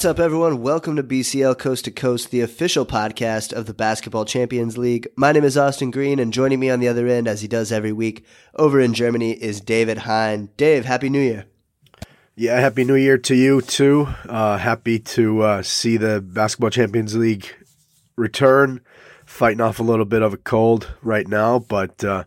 What's up, everyone? Welcome to BCL Coast to Coast, the official podcast of the Basketball Champions League. My name is Austin Green, and joining me on the other end, as he does every week over in Germany, is David Hein. Dave, Happy New Year. Yeah, Happy New Year to you too. Uh, happy to uh, see the Basketball Champions League return. Fighting off a little bit of a cold right now, but uh,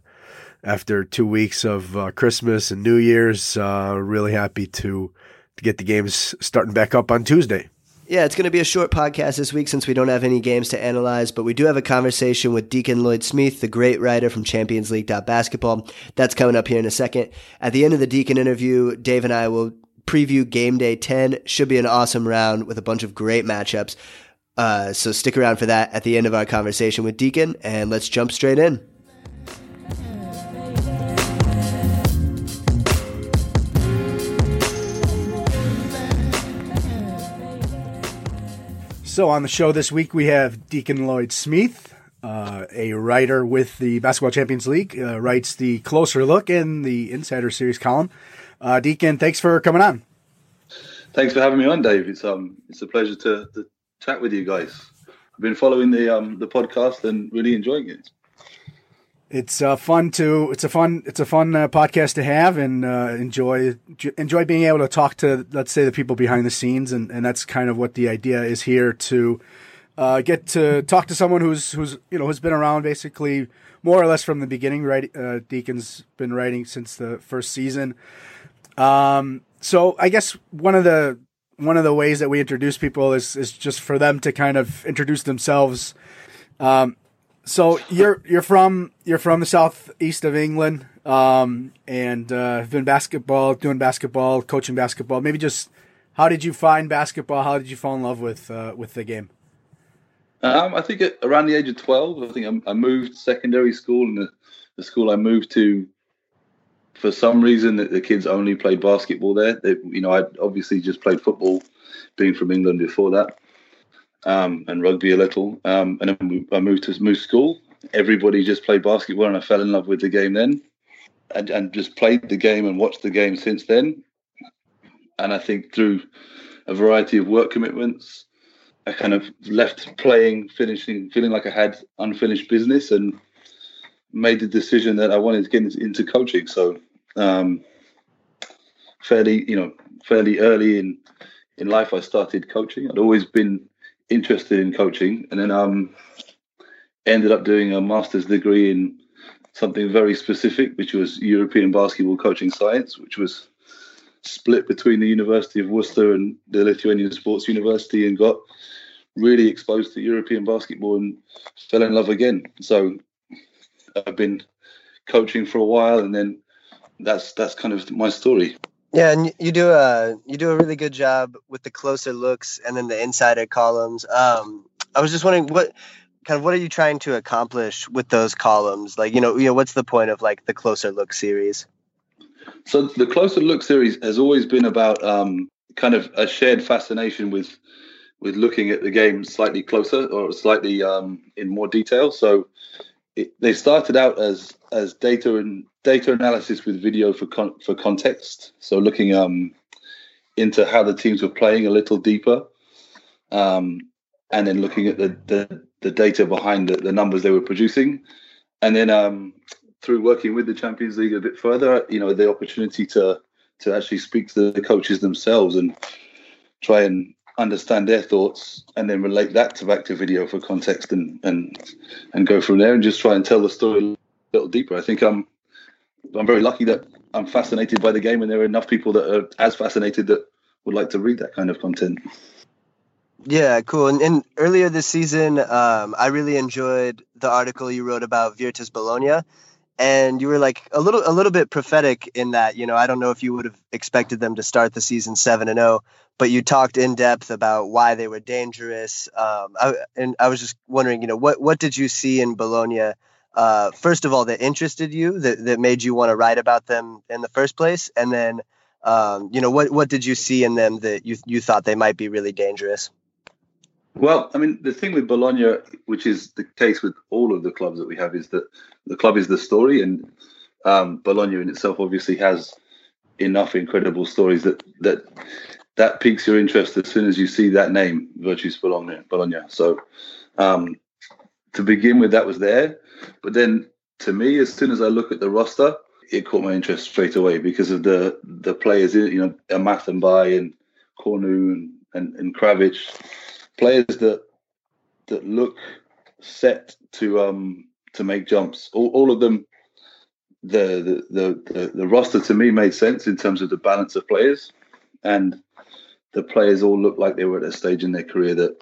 after two weeks of uh, Christmas and New Year's, uh, really happy to to get the games starting back up on Tuesday. Yeah, it's going to be a short podcast this week since we don't have any games to analyze, but we do have a conversation with Diccon Lloyd Smith, the great writer from Champions League Basketball. That's coming up here in a second. At the end of the Diccon interview, Dave and I will preview game day 10. Should be an awesome round with a bunch of great matchups. Uh, so stick around for that at the end of our conversation with Diccon, and let's jump straight in. So on the show this week we have Diccon Lloyd Smith, uh, a writer with the Basketball Champions League, uh, writes the Closer Look in the Insider Series column. Uh, Diccon, thanks for coming on. Thanks for having me on, Dave. It's um, it's a pleasure to, to chat with you guys. I've been following the um the podcast and really enjoying it. It's uh, fun to it's a fun it's a fun uh, podcast to have and uh, enjoy enjoy being able to talk to let's say the people behind the scenes and, and that's kind of what the idea is here to uh, get to talk to someone who's who's you know has been around basically more or less from the beginning. Right, uh, Diccon's been writing since the first season. Um, so I guess one of the one of the ways that we introduce people is is just for them to kind of introduce themselves. Um, so you're you're from you're from the southeast of England, um, and uh, been basketball, doing basketball, coaching basketball. Maybe just how did you find basketball? How did you fall in love with uh, with the game? Um, I think at, around the age of twelve, I think I, I moved secondary school, and the, the, school I moved to, for some reason, that the kids only played basketball there. They, you know, I obviously just played football, being from England before that um, and rugby a little. Um, and then I moved to moved school. Everybody just played basketball, and I fell in love with the game then, and, and just played the game and watched the game since then. And I think through a variety of work commitments, I kind of left playing, finishing, feeling like I had unfinished business, and made the decision that I wanted to get into coaching. So, um, fairly, you know, fairly early in in life, I started coaching. I'd always been interested in coaching, and then um, ended up doing a master's degree in something very specific, which was European basketball coaching science, which was split between the University of Worcester and the Lithuanian Sports University, and got really exposed to European basketball and fell in love again. So I've been coaching for a while, and then that's that's kind of my story. Yeah, and you do a you do a really good job with the closer looks and then the insider columns. Um, I was just wondering what kind of what are you trying to accomplish with those columns? Like, you know, you know, what's the point of like the closer look series? So the closer look series has always been about um, kind of a shared fascination with with looking at the game slightly closer or slightly um, in more detail. So it, they started out as as data and data analysis with video for con- for context. So looking um, into how the teams were playing a little deeper, um, and then looking at the the, the data behind the, the, numbers they were producing, and then um, through working with the Champions League a bit further, you know, the opportunity to to actually speak to the coaches themselves and try and understand their thoughts and then relate that to back to video for context and and and go from there and just try and tell the story little deeper. I think I'm I'm very lucky that I'm fascinated by the game and there are enough people that are as fascinated that would like to read that kind of content. Yeah, cool. And, and earlier this season, um, I really enjoyed the article you wrote about Virtus Bologna, and you were like a little a little bit prophetic in that. You know, I don't know if you would have expected them to start the season seven and zero, but you talked in depth about why they were dangerous. Um, I, and I was just wondering, you know, what what did you see in Bologna? Uh, first of all, that interested you, that, that made you want to write about them in the first place, and then, um, you know, what what did you see in them that you you thought they might be really dangerous? Well, I mean, the thing with Bologna, which is the case with all of the clubs that we have, is that the club is the story, and um, Bologna in itself obviously has enough incredible stories that that that piques your interest as soon as you see that name, Virtus Bologna. Bologna. So um, to begin with, that was there. But then to me, as soon as I look at the roster, it caught my interest straight away because of the the players, you know, Amath M'Baye and Cournooh and, and, and players that that look set to um to make jumps. All, all of them, the, the the the roster to me made sense in terms of the balance of players, and the players all looked like they were at a stage in their career that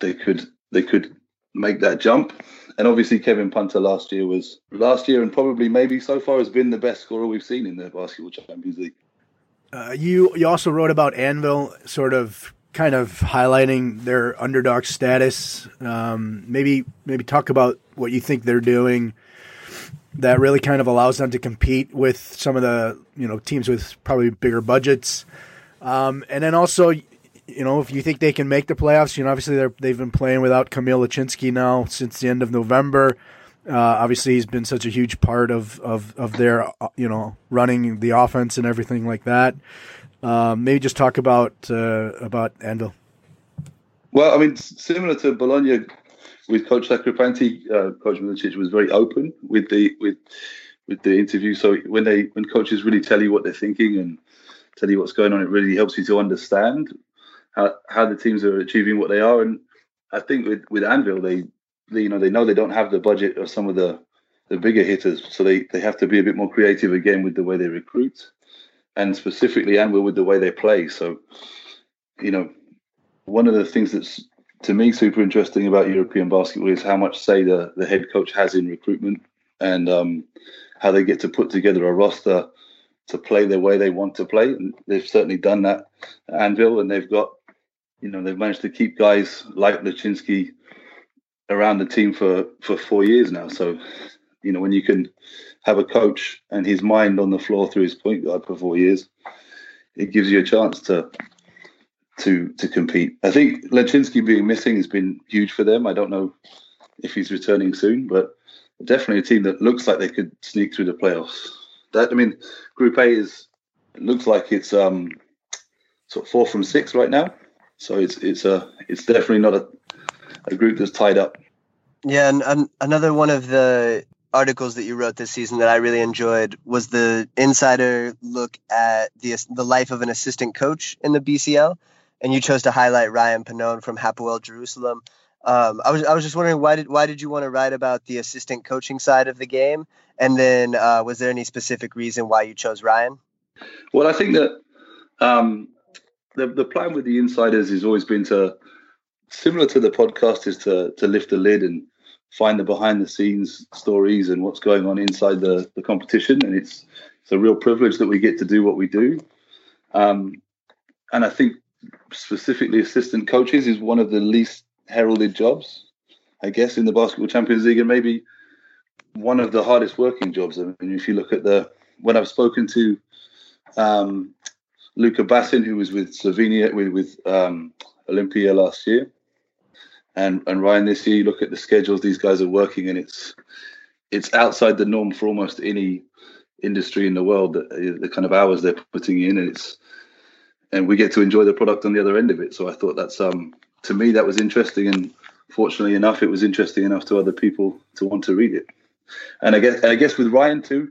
they could they could make that jump. And obviously, Kevin Punter last year was last year, and probably maybe so far has been the best scorer we've seen in the basketball Champions League. Uh, you you also wrote about Anwil, sort of kind of highlighting their underdog status. Um, maybe maybe talk about what you think they're doing that really kind of allows them to compete with some of the you know teams with probably bigger budgets. Um, and then also, you know, if you think they can make the playoffs, you know, obviously they they've been playing without Kamil Laczynski now since the end of November. Uh, obviously, he's been such a huge part of, of, of their, uh, you know, running the offense and everything like that. Um, maybe just talk about uh, about Anwil. Well, I mean, similar to Bologna with Coach Sacripanti, uh, Coach Milicic was very open with the with with the interview. So when they when coaches really tell you what they're thinking and tell you what's going on, it really helps you to understand how how the teams are achieving what they are. And I think with with Anwil, they, they you know they know they don't have the budget of some of the the bigger hitters, so they they have to be a bit more creative again with the way they recruit and specifically Anwil with the way they play. So, you know, one of the things that's to me super interesting about European basketball is how much say the, the head coach has in recruitment and um, how they get to put together a roster to play the way they want to play. And they've certainly done that at Anwil, and they've got, you know, they've managed to keep guys like Laczynski around the team for for four years now. So, you know, when you can have a coach and his mind on the floor through his point guard for four years, it gives you a chance to to to compete. I think Laczynski being missing has been huge for them. I don't know if he's returning soon, but definitely a team that looks like they could sneak through the playoffs. That I mean, Group A is looks like it's um sort of four from six right now, so it's it's a it's definitely not a a group that's tied up. Yeah, and, and another one of the articles that you wrote this season that I really enjoyed was the insider look at the the life of an assistant coach in the BCL, and you chose to highlight Ryan Pannone from Hapoel Jerusalem. Um, I was I was just wondering why did why did you want to write about the assistant coaching side of the game, and then uh, was there any specific reason why you chose Ryan? Well, I think that um, the the plan with the insiders has always been to similar to the podcast is to to lift the lid and find the behind the scenes stories and what's going on inside the, the competition. And it's it's a real privilege that we get to do what we do. Um, and I think specifically assistant coaches is one of the least heralded jobs, I guess, in the basketball Champions League, and maybe one of the hardest working jobs. I mean, if you look at the when I've spoken to um, Luca Bassin, who was with Slovenia with with um, Olympia last year, and and Ryan this year, you look at the schedules these guys are working, and it's it's outside the norm for almost any industry in the world. The, the kind of hours they're putting in, and it's and we get to enjoy the product on the other end of it. So I thought that's um to me that was interesting, and fortunately enough, it was interesting enough to other people to want to read it. And I guess I guess with Ryan too,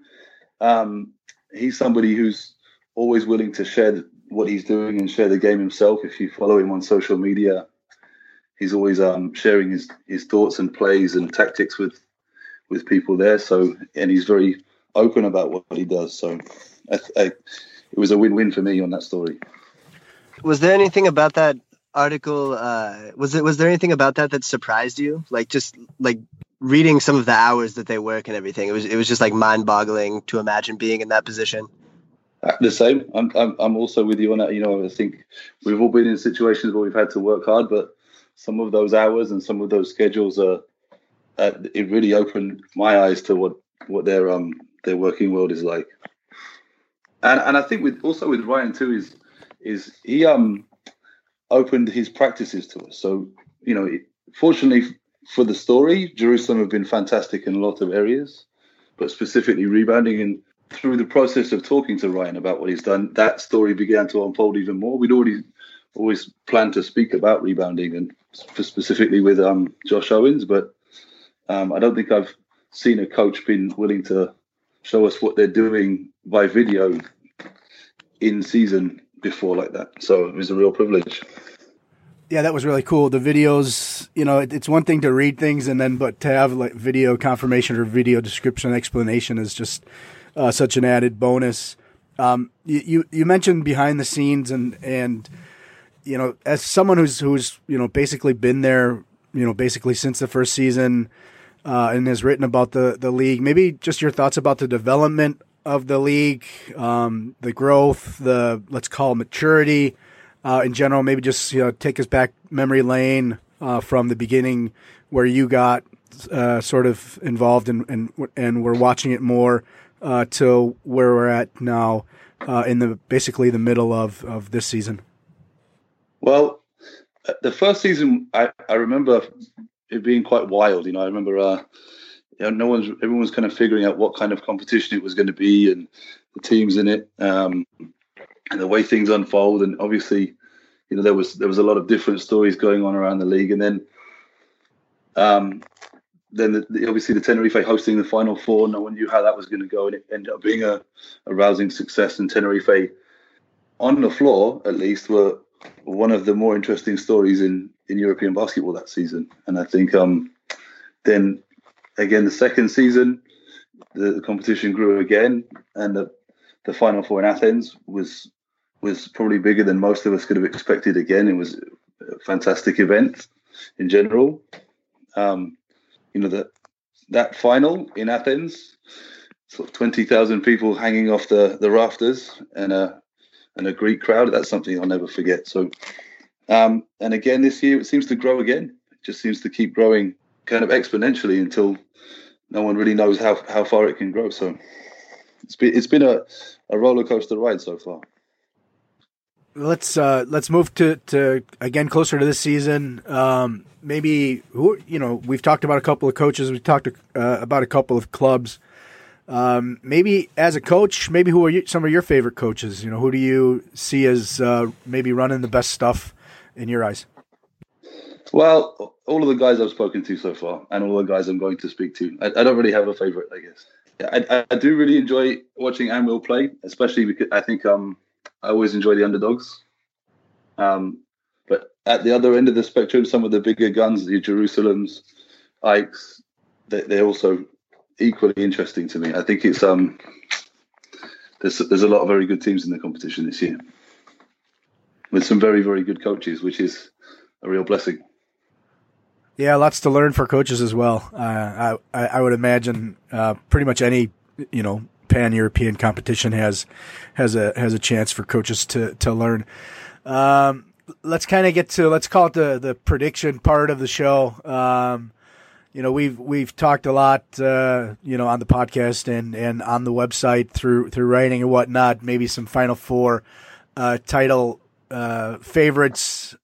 um, he's somebody who's always willing to share what he's doing and share the game himself. If you follow him on social media, he's always um, sharing his, his thoughts and plays and tactics with with people there. So and he's very open about what he does. So I, I, it was a win win for me on that story. Was there anything about that article? Uh, was it was there anything about that that surprised you? Like just like reading some of the hours that they work and everything. It was it was just like mind boggling to imagine being in that position. Uh, the same. I'm, I'm I'm also with you on that. You know, I think we've all been in situations where we've had to work hard, but some of those hours and some of those schedules are uh, it really opened my eyes to what what their um their working world is like and and i think with also with ryan too is is he um opened his practices to us so you know fortunately for the story jerusalem have been fantastic in a lot of areas but specifically rebounding and through the process of talking to Ryan about what he's done, that story began to unfold even more. We'd already always planned to speak about rebounding and specifically with um, Josh Owens, but um, I don't think I've seen a coach been willing to show us what they're doing by video in season before like that. So it was a real privilege. Yeah, that was really cool. The videos, you know, it, it's one thing to read things and then, but to have like video confirmation or video description explanation is just uh, such an added bonus. Um, you, you, mentioned behind the scenes and and you know as someone who's who's you know basically been there you know basically since the first season uh, and has written about the the league. Maybe just your thoughts about the development of the league, um, the growth, the let's call it maturity uh, in general. Maybe just you know take us back memory lane uh, from the beginning where you got uh, sort of involved and and and we're watching it more uh, to where we're at now uh, in the basically the middle of of this season. Well, the first season I, I remember it being quite wild. You know, I remember uh, you know, no one's everyone's kind of figuring out what kind of competition it was going to be and the teams in it um, and the way things unfold. And obviously, you know, there was there was a lot of different stories going on around the league. And then, um, then the, the, obviously the Tenerife hosting the Final Four. No one knew how that was going to go, and it ended up being a, a rousing success. And Tenerife, on the floor at least, were one of the more interesting stories in in European basketball that season. And I think um, then again the second season, the, the, competition grew again, and the the final four in Athens was was probably bigger than most of us could have expected. Again, it was a fantastic event in general. Um, you know that that final in Athens, sort of twenty thousand people hanging off the the rafters, and a and a Greek crowd. That's something I'll never forget. So, um, and again this year it seems to grow again. It just seems to keep growing kind of exponentially until no one really knows how how far it can grow. So, it's been it's been a, a roller coaster ride so far. Let's uh, let's move to, to again closer to this season. Um, maybe who you know we've talked about a couple of coaches. We've talked uh, about a couple of clubs. Um, maybe as a coach, maybe who are you, some of your favorite coaches? You know, who do you see as uh, maybe running the best stuff in your eyes? Well, all of the guys I've spoken to so far, and all the guys I'm going to speak to, I, I don't really have a favorite, I guess. I, I, do really enjoy watching Anwil play, especially because I think um, I always enjoy the underdogs. Um, but at the other end of the spectrum, some of the bigger guns, the Jerusalems, AEKs, they, they also equally interesting to me. I think it's um there's there's a lot of very good teams in the competition this year with some very very good coaches, which is a real blessing. Yeah, lots to learn for coaches as well. Uh, I I would imagine uh, pretty much any you know pan European competition has has a has a chance for coaches to to learn. Um, let's kind of get to let's call it the the prediction part of the show. Um, you know we've we've talked a lot uh, you know on the podcast and and on the website through through writing and whatnot maybe some final four uh, title uh, favorites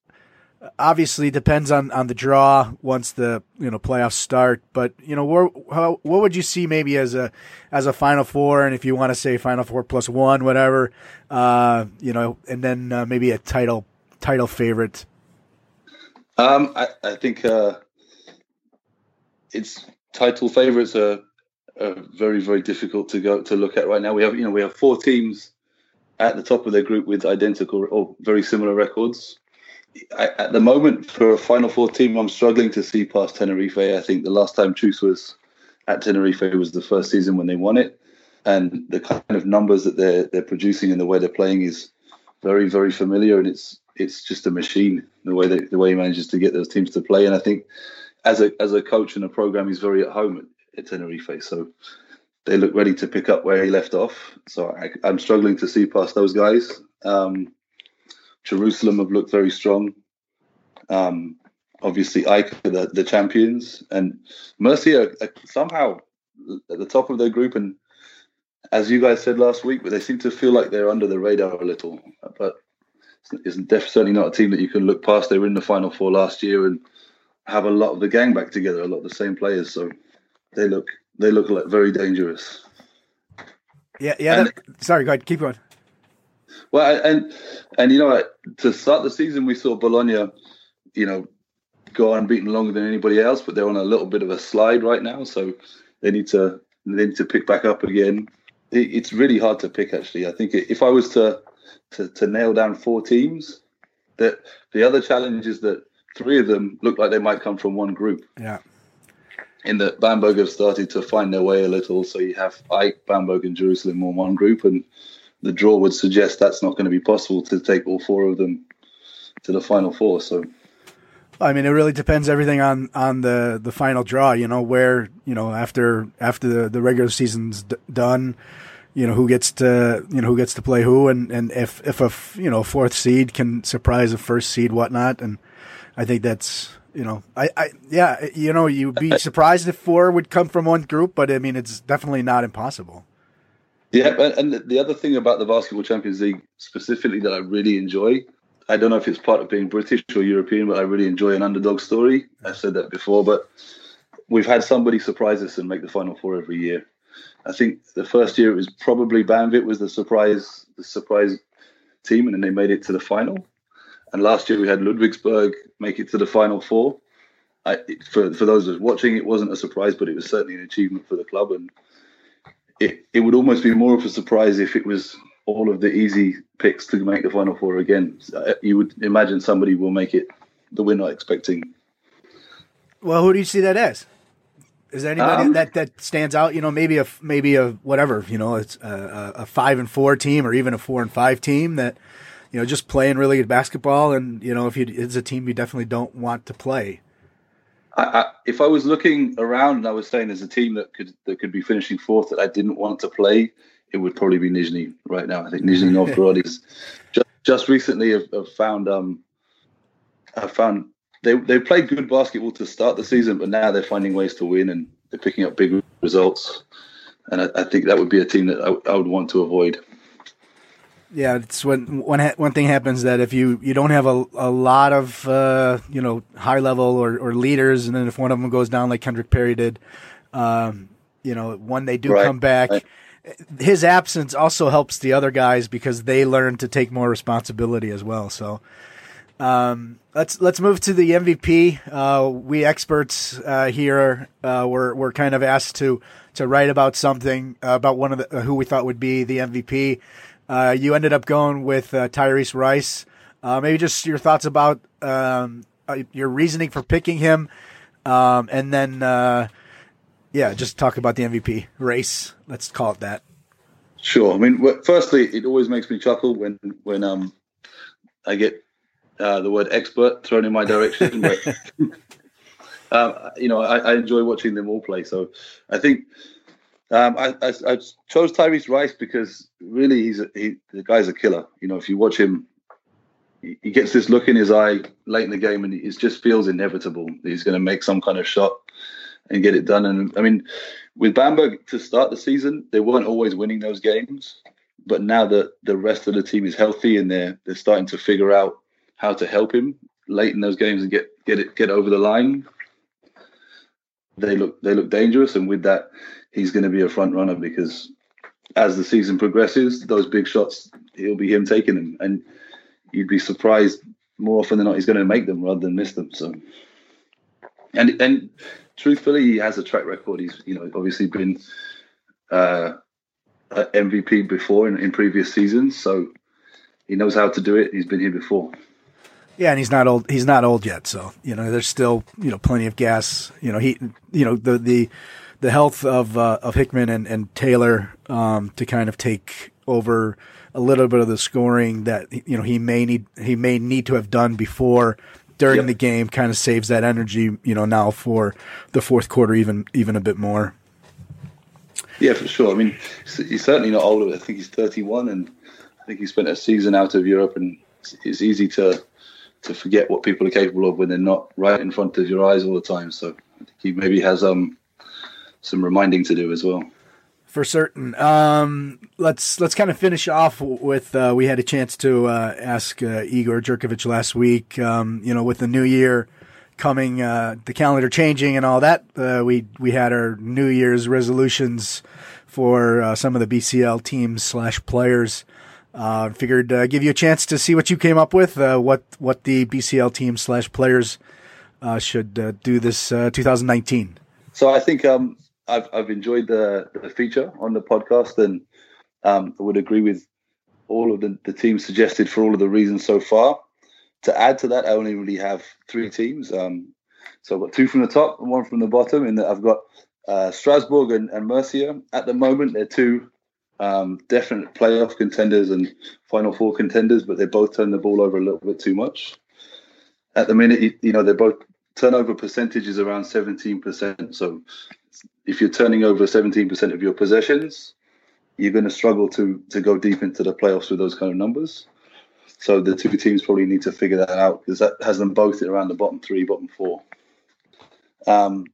obviously depends on on the draw once the you know playoffs start but you know where, how, what would you see maybe as a as a final four and if you want to say final four plus one whatever uh, you know and then uh, maybe a title title favorite um i, I think uh it's title favourites are, are very very difficult to go to look at right now. We have you know we have four teams at the top of their group with identical or very similar records. I, at the moment, for a Final Four team, I'm struggling to see past Tenerife. I think the last time Txus was at Tenerife was the first season when they won it, and the kind of numbers that they're they're producing and the way they're playing is very very familiar, and it's it's just a machine the way the way he manages to get those teams to play. And I think as a as a coach and a program, he's very at home at, at Tenerife. So they look ready to pick up where he left off. So I, am struggling to see past those guys. Um, Jerusalem have looked very strong. Um, obviously, AEK the, the champions, and Murcia are, are, somehow at the top of their group. And as you guys said last week, but they seem to feel like they're under the radar a little. But it's definitely not a team that you can look past. They were in the final four last year, and have a lot of the gang back together, a lot of the same players. So they look they look like very dangerous. Yeah, yeah. And, that, sorry, go ahead. Keep going. Well, and and you know, to start the season, we saw Bologna, you know, go on unbeaten longer than anybody else, but they're on a little bit of a slide right now, so they need to they need to pick back up again. It, it's really hard to pick, actually. I think if I was to to, to nail down four teams, that the other challenge is that three of them look like they might come from one group. Yeah. In that Bamberg have started to find their way a little, so you have AEK, Bamberg, and Jerusalem on one group, and the draw would suggest that's not going to be possible to take all four of them to the final four. So. I mean, it really depends everything on, on the, the final draw. You know where you know after after the, the regular season's d- done, you know who gets to you know who gets to play who, and, and if if a you know fourth seed can surprise a first seed, whatnot, and I think that's you know I, I yeah you know you'd be surprised if four would come from one group, but I mean it's definitely not impossible. Yeah, and the other thing about the Basketball Champions League specifically that I really enjoy, I don't know if it's part of being British or European, but I really enjoy an underdog story. I've said that before, but we've had somebody surprise us and make the final four every year. I think the first year it was probably Banvit was the surprise the surprise team, and then they made it to the final. And last year we had Ludwigsburg make it to the final four. I, for for those watching, it wasn't a surprise, but it was certainly an achievement for the club, and it it would almost be more of a surprise if it was all of the easy picks to make the final four again. You would imagine somebody will make it that we're not expecting. Well, who do you see that as? Is there anybody um, that, that stands out? You know, maybe a maybe a whatever. You know, it's a, a, five and four team, or even a four and five team that you know just playing really good basketball. And you know, if you it's a team you definitely don't want to play. I, I, if I was looking around and I was saying there's a team that could that could be finishing fourth that I didn't want to play, it would probably be Nizhny right now. I think Nizhny Novgorod is just, just recently have, have found um have found they they played good basketball to start the season, but now they're finding ways to win and they're picking up big results. And I, I think that would be a team that I, I, would want to avoid. Yeah, it's when one one thing happens that if you, you don't have a, a lot of uh, you know high level or, or leaders, and then if one of them goes down like Kendrick Perry did, um, you know when they do right. come back. Right his absence also helps the other guys because they learn to take more responsibility as well. So, um, let's let's move to the MVP. Uh, we experts uh, here uh, were were kind of asked to to write about something uh, about one of the who we thought would be the MVP. Uh, you ended up going with uh, Tyrese Rice. maybe just your thoughts about um, your reasoning for picking him, um, and then yeah, just talk about the MVP race. Let's call it that. Sure. I mean, firstly, it always makes me chuckle when when um I get uh, the word expert thrown in my direction. but you know, I, I, enjoy watching them all play. So I think um, I, I, I, chose Tyrese Rice because really he's a, he, the guy's a killer. You know, if you watch him, he, he gets this look in his eye late in the game, and it just feels inevitable. He's going to make some kind of shot and get it done. And I mean, with Bamberg to start the season, they weren't always winning those games, but now that the rest of the team is healthy and they're they're starting to figure out how to help him late in those games and get get it get over the line. They look they look dangerous, and with that, he's going to be a front runner because as the season progresses, those big shots it'll be him taking them, and you'd be surprised more often than not he's going to make them rather than miss them. So, and and truthfully, he has a track record. He's you know obviously been uh, MVP before in, in previous seasons, so he knows how to do it. He's been here before. Yeah, and he's not old. He's not old yet, so you know there's still you know plenty of gas. You know he you know the the the health of uh, of Hickman and and Taylor um, to kind of take over a little bit of the scoring that you know he may need he may need to have done before during yep. the game kind of saves that energy you know now for the fourth quarter even even a bit more. Yeah, for sure. I mean, he's certainly not older. I think he's 31, and I think he spent a season out of Europe, and it's easy to to forget what people are capable of when they're not right in front of your eyes all the time. So he maybe has um some reminding to do as well. For certain. Um, let's let's kind of finish off with uh, we had a chance to uh, ask uh, Igor Jurkovic last week. Um, you know, with the new year coming, uh, the calendar changing and all that, uh, we we had our New Year's resolutions for uh, some of the BCL teams slash players. Uh, figured uh, give you a chance to see what you came up with, uh, what what the BCL team slash players uh, should uh, do this 2019. So I think um, I've I've enjoyed the the feature on the podcast, and um, I would agree with all of the, the teams suggested for all of the reasons so far. To add to that, I only really have three teams. Um, so I've got two from the top and one from the bottom. And I've got uh, Strasbourg and, and. At the moment, they're two um, definite playoff contenders and Final Four contenders, but they both turn the ball over a little bit too much. At the minute, you, you know, they're both turnover percentage is around 17%. So if you're turning over 17% of your possessions, you're going to struggle to to go deep into the playoffs with those kind of numbers. So the two teams probably need to figure that out because that has them both around the bottom three, bottom four. Um,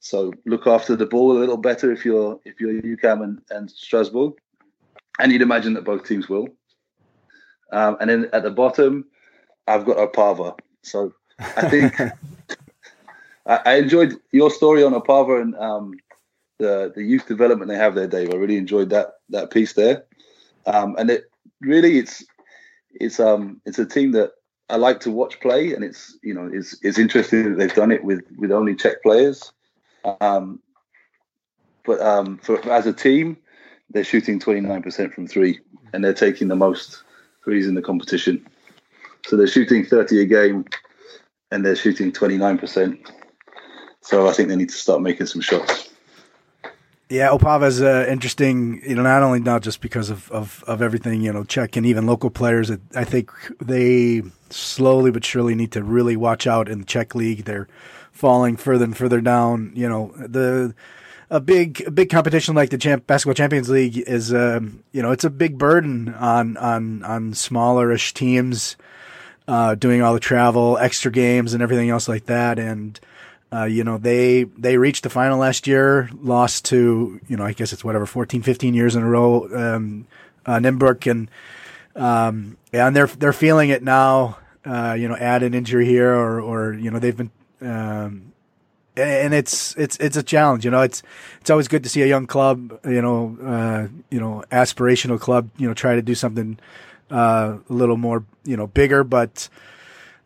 so look after the ball a little better if you're if you're UCAM and, and Strasbourg, and you'd imagine that both teams will. Um, and then at the bottom, I've got Opava. So I think I, I, enjoyed your story on Opava and um, the the youth development they have there, Dave. I really enjoyed that that piece there. Um, and it really it's it's um it's a team that I like to watch play, and it's you know it's it's interesting that they've done it with with only Czech players. Um, but um, for as a team, they're shooting 29% from three, and they're taking the most threes in the competition. So they're shooting 30 a game, and they're shooting 29%. So I think they need to start making some shots. Yeah, Opava is uh, interesting. You know, not only not just because of, of, of everything you know, Czech and even local players. I think they slowly but surely need to really watch out in the Czech league. They're falling further and further down. You know, the a big a big competition like the champ, basketball champions league is um, you know it's a big burden on on on smallerish teams uh, doing all the travel, extra games, and everything else like that, and uh, you know, they they reached the final last year, lost to you know, I guess it's whatever 14, 15 years in a row, um, uh, and um, and they're they're feeling it now. Uh, you know, add an injury here, or or you know, they've been. Um, and it's it's it's a challenge, you know. It's it's always good to see a young club, you know, uh, you know, aspirational club, you know, try to do something uh, a little more, you know, bigger. But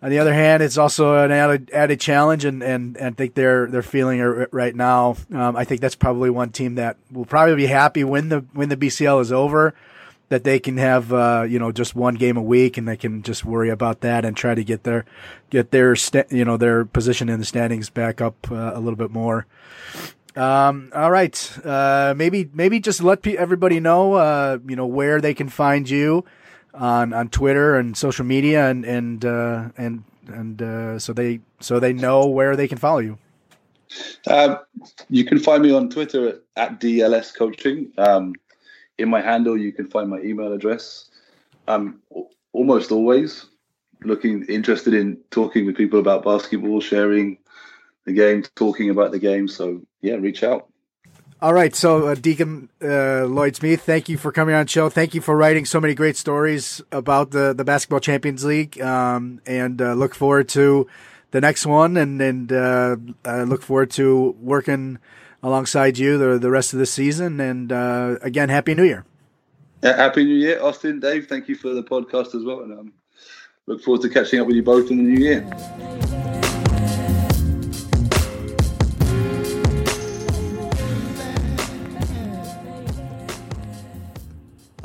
on the other hand, it's also an added, added challenge, and, and, and I think they're they're feeling it right now. Um, I think that's probably one team that will probably be happy when the when the BCL is over, that they can have uh, you know just one game a week, and they can just worry about that and try to get their get their you know their position in the standings back up uh, a little bit more. Um, all right, uh, maybe maybe just let everybody know uh, you know where they can find you on on Twitter and social media, and and uh, and and uh, so they so they know where they can follow you. Um, you can find me on Twitter at, at DLS Coaching. Um, in my handle, you can find my email address. I'm almost always looking interested in talking with people about basketball, sharing the game, talking about the game. So yeah, reach out. All right, so uh, Diccon uh, Lloyd-Smeath, thank you for coming on show. Thank you for writing so many great stories about the the Basketball Champions League, um, and uh, look forward to the next one, and and uh, look forward to working alongside you the the rest of the season. And uh, again, Happy New Year! Yeah, Happy New Year, Austin, Dave. Thank you for the podcast as well, and um, look forward to catching up with you both in the new year.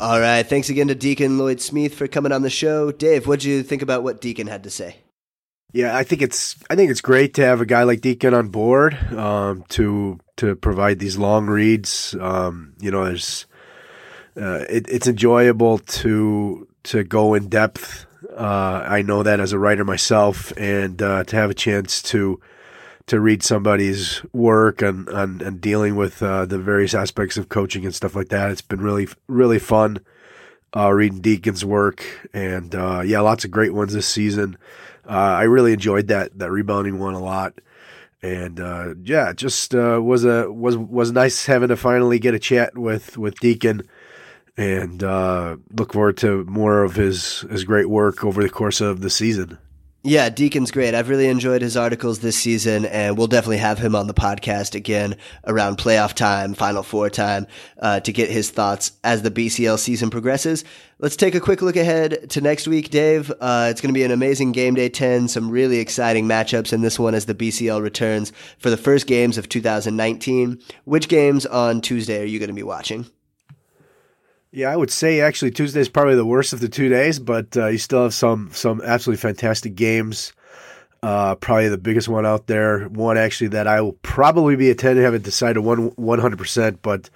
All right. Thanks again to Diccon Lloyd Smith for coming on the show. Dave, what did you think about what Diccon had to say? Yeah, I think it's I think it's great to have a guy like Diccon on board um, to to provide these long reads. Um, you know, there's uh, it, it's enjoyable to to go in depth. Uh, I know that as a writer myself, and uh, to have a chance to to read somebody's work and and, and dealing with uh, the various aspects of coaching and stuff like that. It's been really really fun uh, reading Diccon's work, and uh, yeah, lots of great ones this season. I really enjoyed that that rebounding one a lot, and uh, yeah, just uh, was a was was nice having to finally get a chat with with Diccon. And look forward to more of his his great work over the course of the season. Yeah, Diccon's great. I've really enjoyed his articles this season, and we'll definitely have him on the podcast again around playoff time, Final Four time, uh, to get his thoughts as the BCL season progresses. Let's take a quick look ahead to next week, Dave. Uh, it's going to be an amazing game day 10, some really exciting matchups in this one as the BCL returns for the first games of 2019. Which games on Tuesday are you going to be watching? Yeah, I would say actually Tuesday is probably the worst of the two days, but uh, you still have some some absolutely fantastic games. Uh, probably the biggest one out there. One actually that I will probably be attending. Haven't decided one one hundred percent, but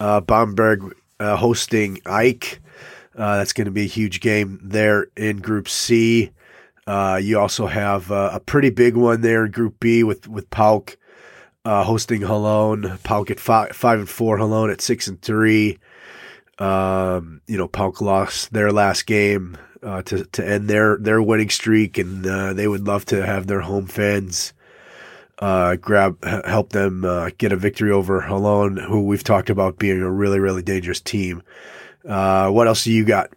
uh, Bamberg uh, hosting AEK. Uh, that's going to be a huge game there in Group C. Uh, you also have a pretty big one there in Group B with with PAOK hosting Holon. PAOK at five, five and four. Holon at six and three. Um, you know, PAOK lost their last game uh, to to end their their winning streak, and uh, they would love to have their home fans uh, grab help them uh, get a victory over Holon, who we've talked about being a really really dangerous team. Uh, what else do you got?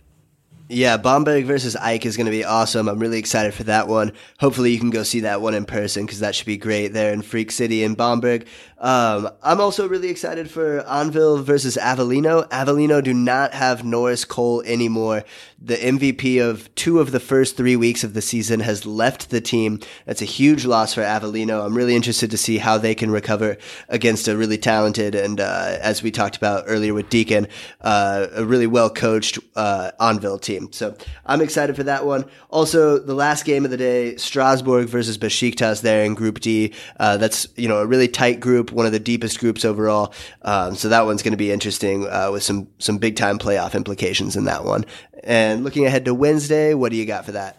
Yeah, Bamberg versus AEK is going to be awesome. I'm really excited for that one. Hopefully, you can go see that one in person because that should be great there in Freak City in Bamberg. Um, I'm also really excited for Anwil versus Avellino. Avellino do not have Norris Cole anymore. The MVP of two of the first three weeks of the season has left the team. That's a huge loss for Avellino. I'm really interested to see how they can recover against a really talented and, uh, as we talked about earlier with Diccon, uh, a really well coached uh, Anwil team. So I'm excited for that one. Also, the last game of the day, Strasbourg versus Besiktas there in Group D. Uh, that's you know a really tight group group, one of the deepest groups overall. Um, so that one's going to be interesting uh, with some some big time playoff implications in that one. And looking ahead to Wednesday, what do you got for that?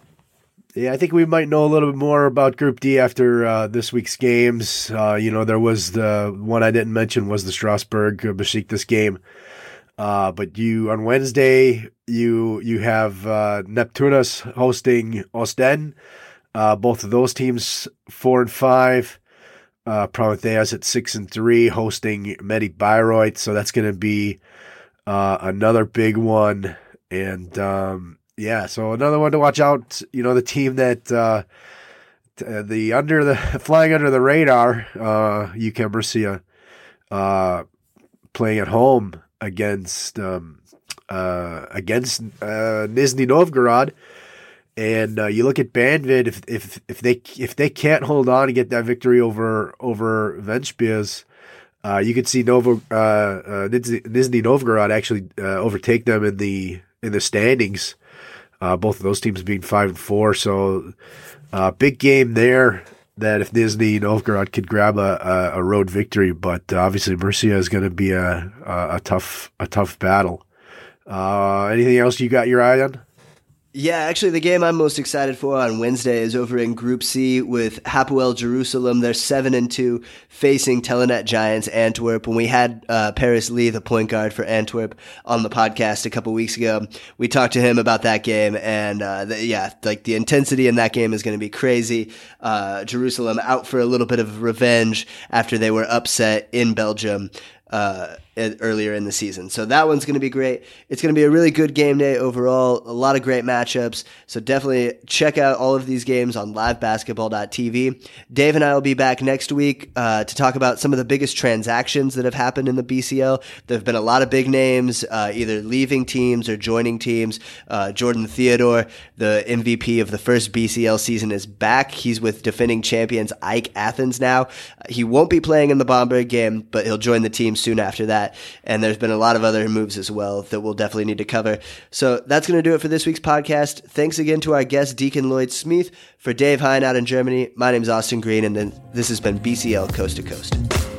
Yeah, I think we might know a little bit more about Group D after uh, this week's games. Uh, you know, there was the one I didn't mention was the Strasbourg Besiktas game. Uh, but you on Wednesday, you you have uh, Neptunus hosting Ostend. Uh, both of those teams four and five. Uh, Prometheus at six and three, hosting Medi Bayreuth. So that's going to be uh, another big one. And um, yeah, so another one to watch out. You know, the team that uh, the under the flying under the radar, uh, UCAM Murcia, uh, playing at home against um, uh, against uh, Nizhny Novgorod. And uh, you look at Banvit if if if they if they can't hold on and get that victory over over Ventspils, uh, you could see Novo uh, uh, Nizhny Novgorod actually uh, overtake them in the in the standings. Uh, both of those teams being five and four, so big game there. That if Nizhny Novgorod could grab a, a, road victory, but obviously Murcia is going to be a, a, a tough a tough battle. Anything else you got your eye on? Yeah, actually, the game I'm most excited for on Wednesday is over in Group C with Hapoel Jerusalem. They're seven and two, facing Telenet Giants Antwerp. When we had uh, Paris Lee, the point guard for Antwerp, on the podcast a couple weeks ago, we talked to him about that game, and uh, the, yeah, like the intensity in that game is going to be crazy. Uh, Jerusalem out for a little bit of revenge after they were upset in Belgium uh, earlier in the season. So that one's going to be great. It's going to be a really good game day overall. A lot of great matchups. So definitely check out all of these games on livebasketball.tv. Dave and I will be back next week uh, to talk about some of the biggest transactions that have happened in the BCL. There have been a lot of big names uh, either leaving teams or joining teams. Uh, Jordan Theodore, the MVP of the first BCL season, is back. He's with defending champions AEK Athens now. He won't be playing in the Bamberg game, but he'll join the team soon after that. And there's been a lot of other moves as well that we'll definitely need to cover. So that's going to do it for this week's podcast. Thanks again to our guest, Diccon Lloyd Smith. For Dave Hein out in Germany, my name is Austin Green, and this has been BCL Coast to Coast.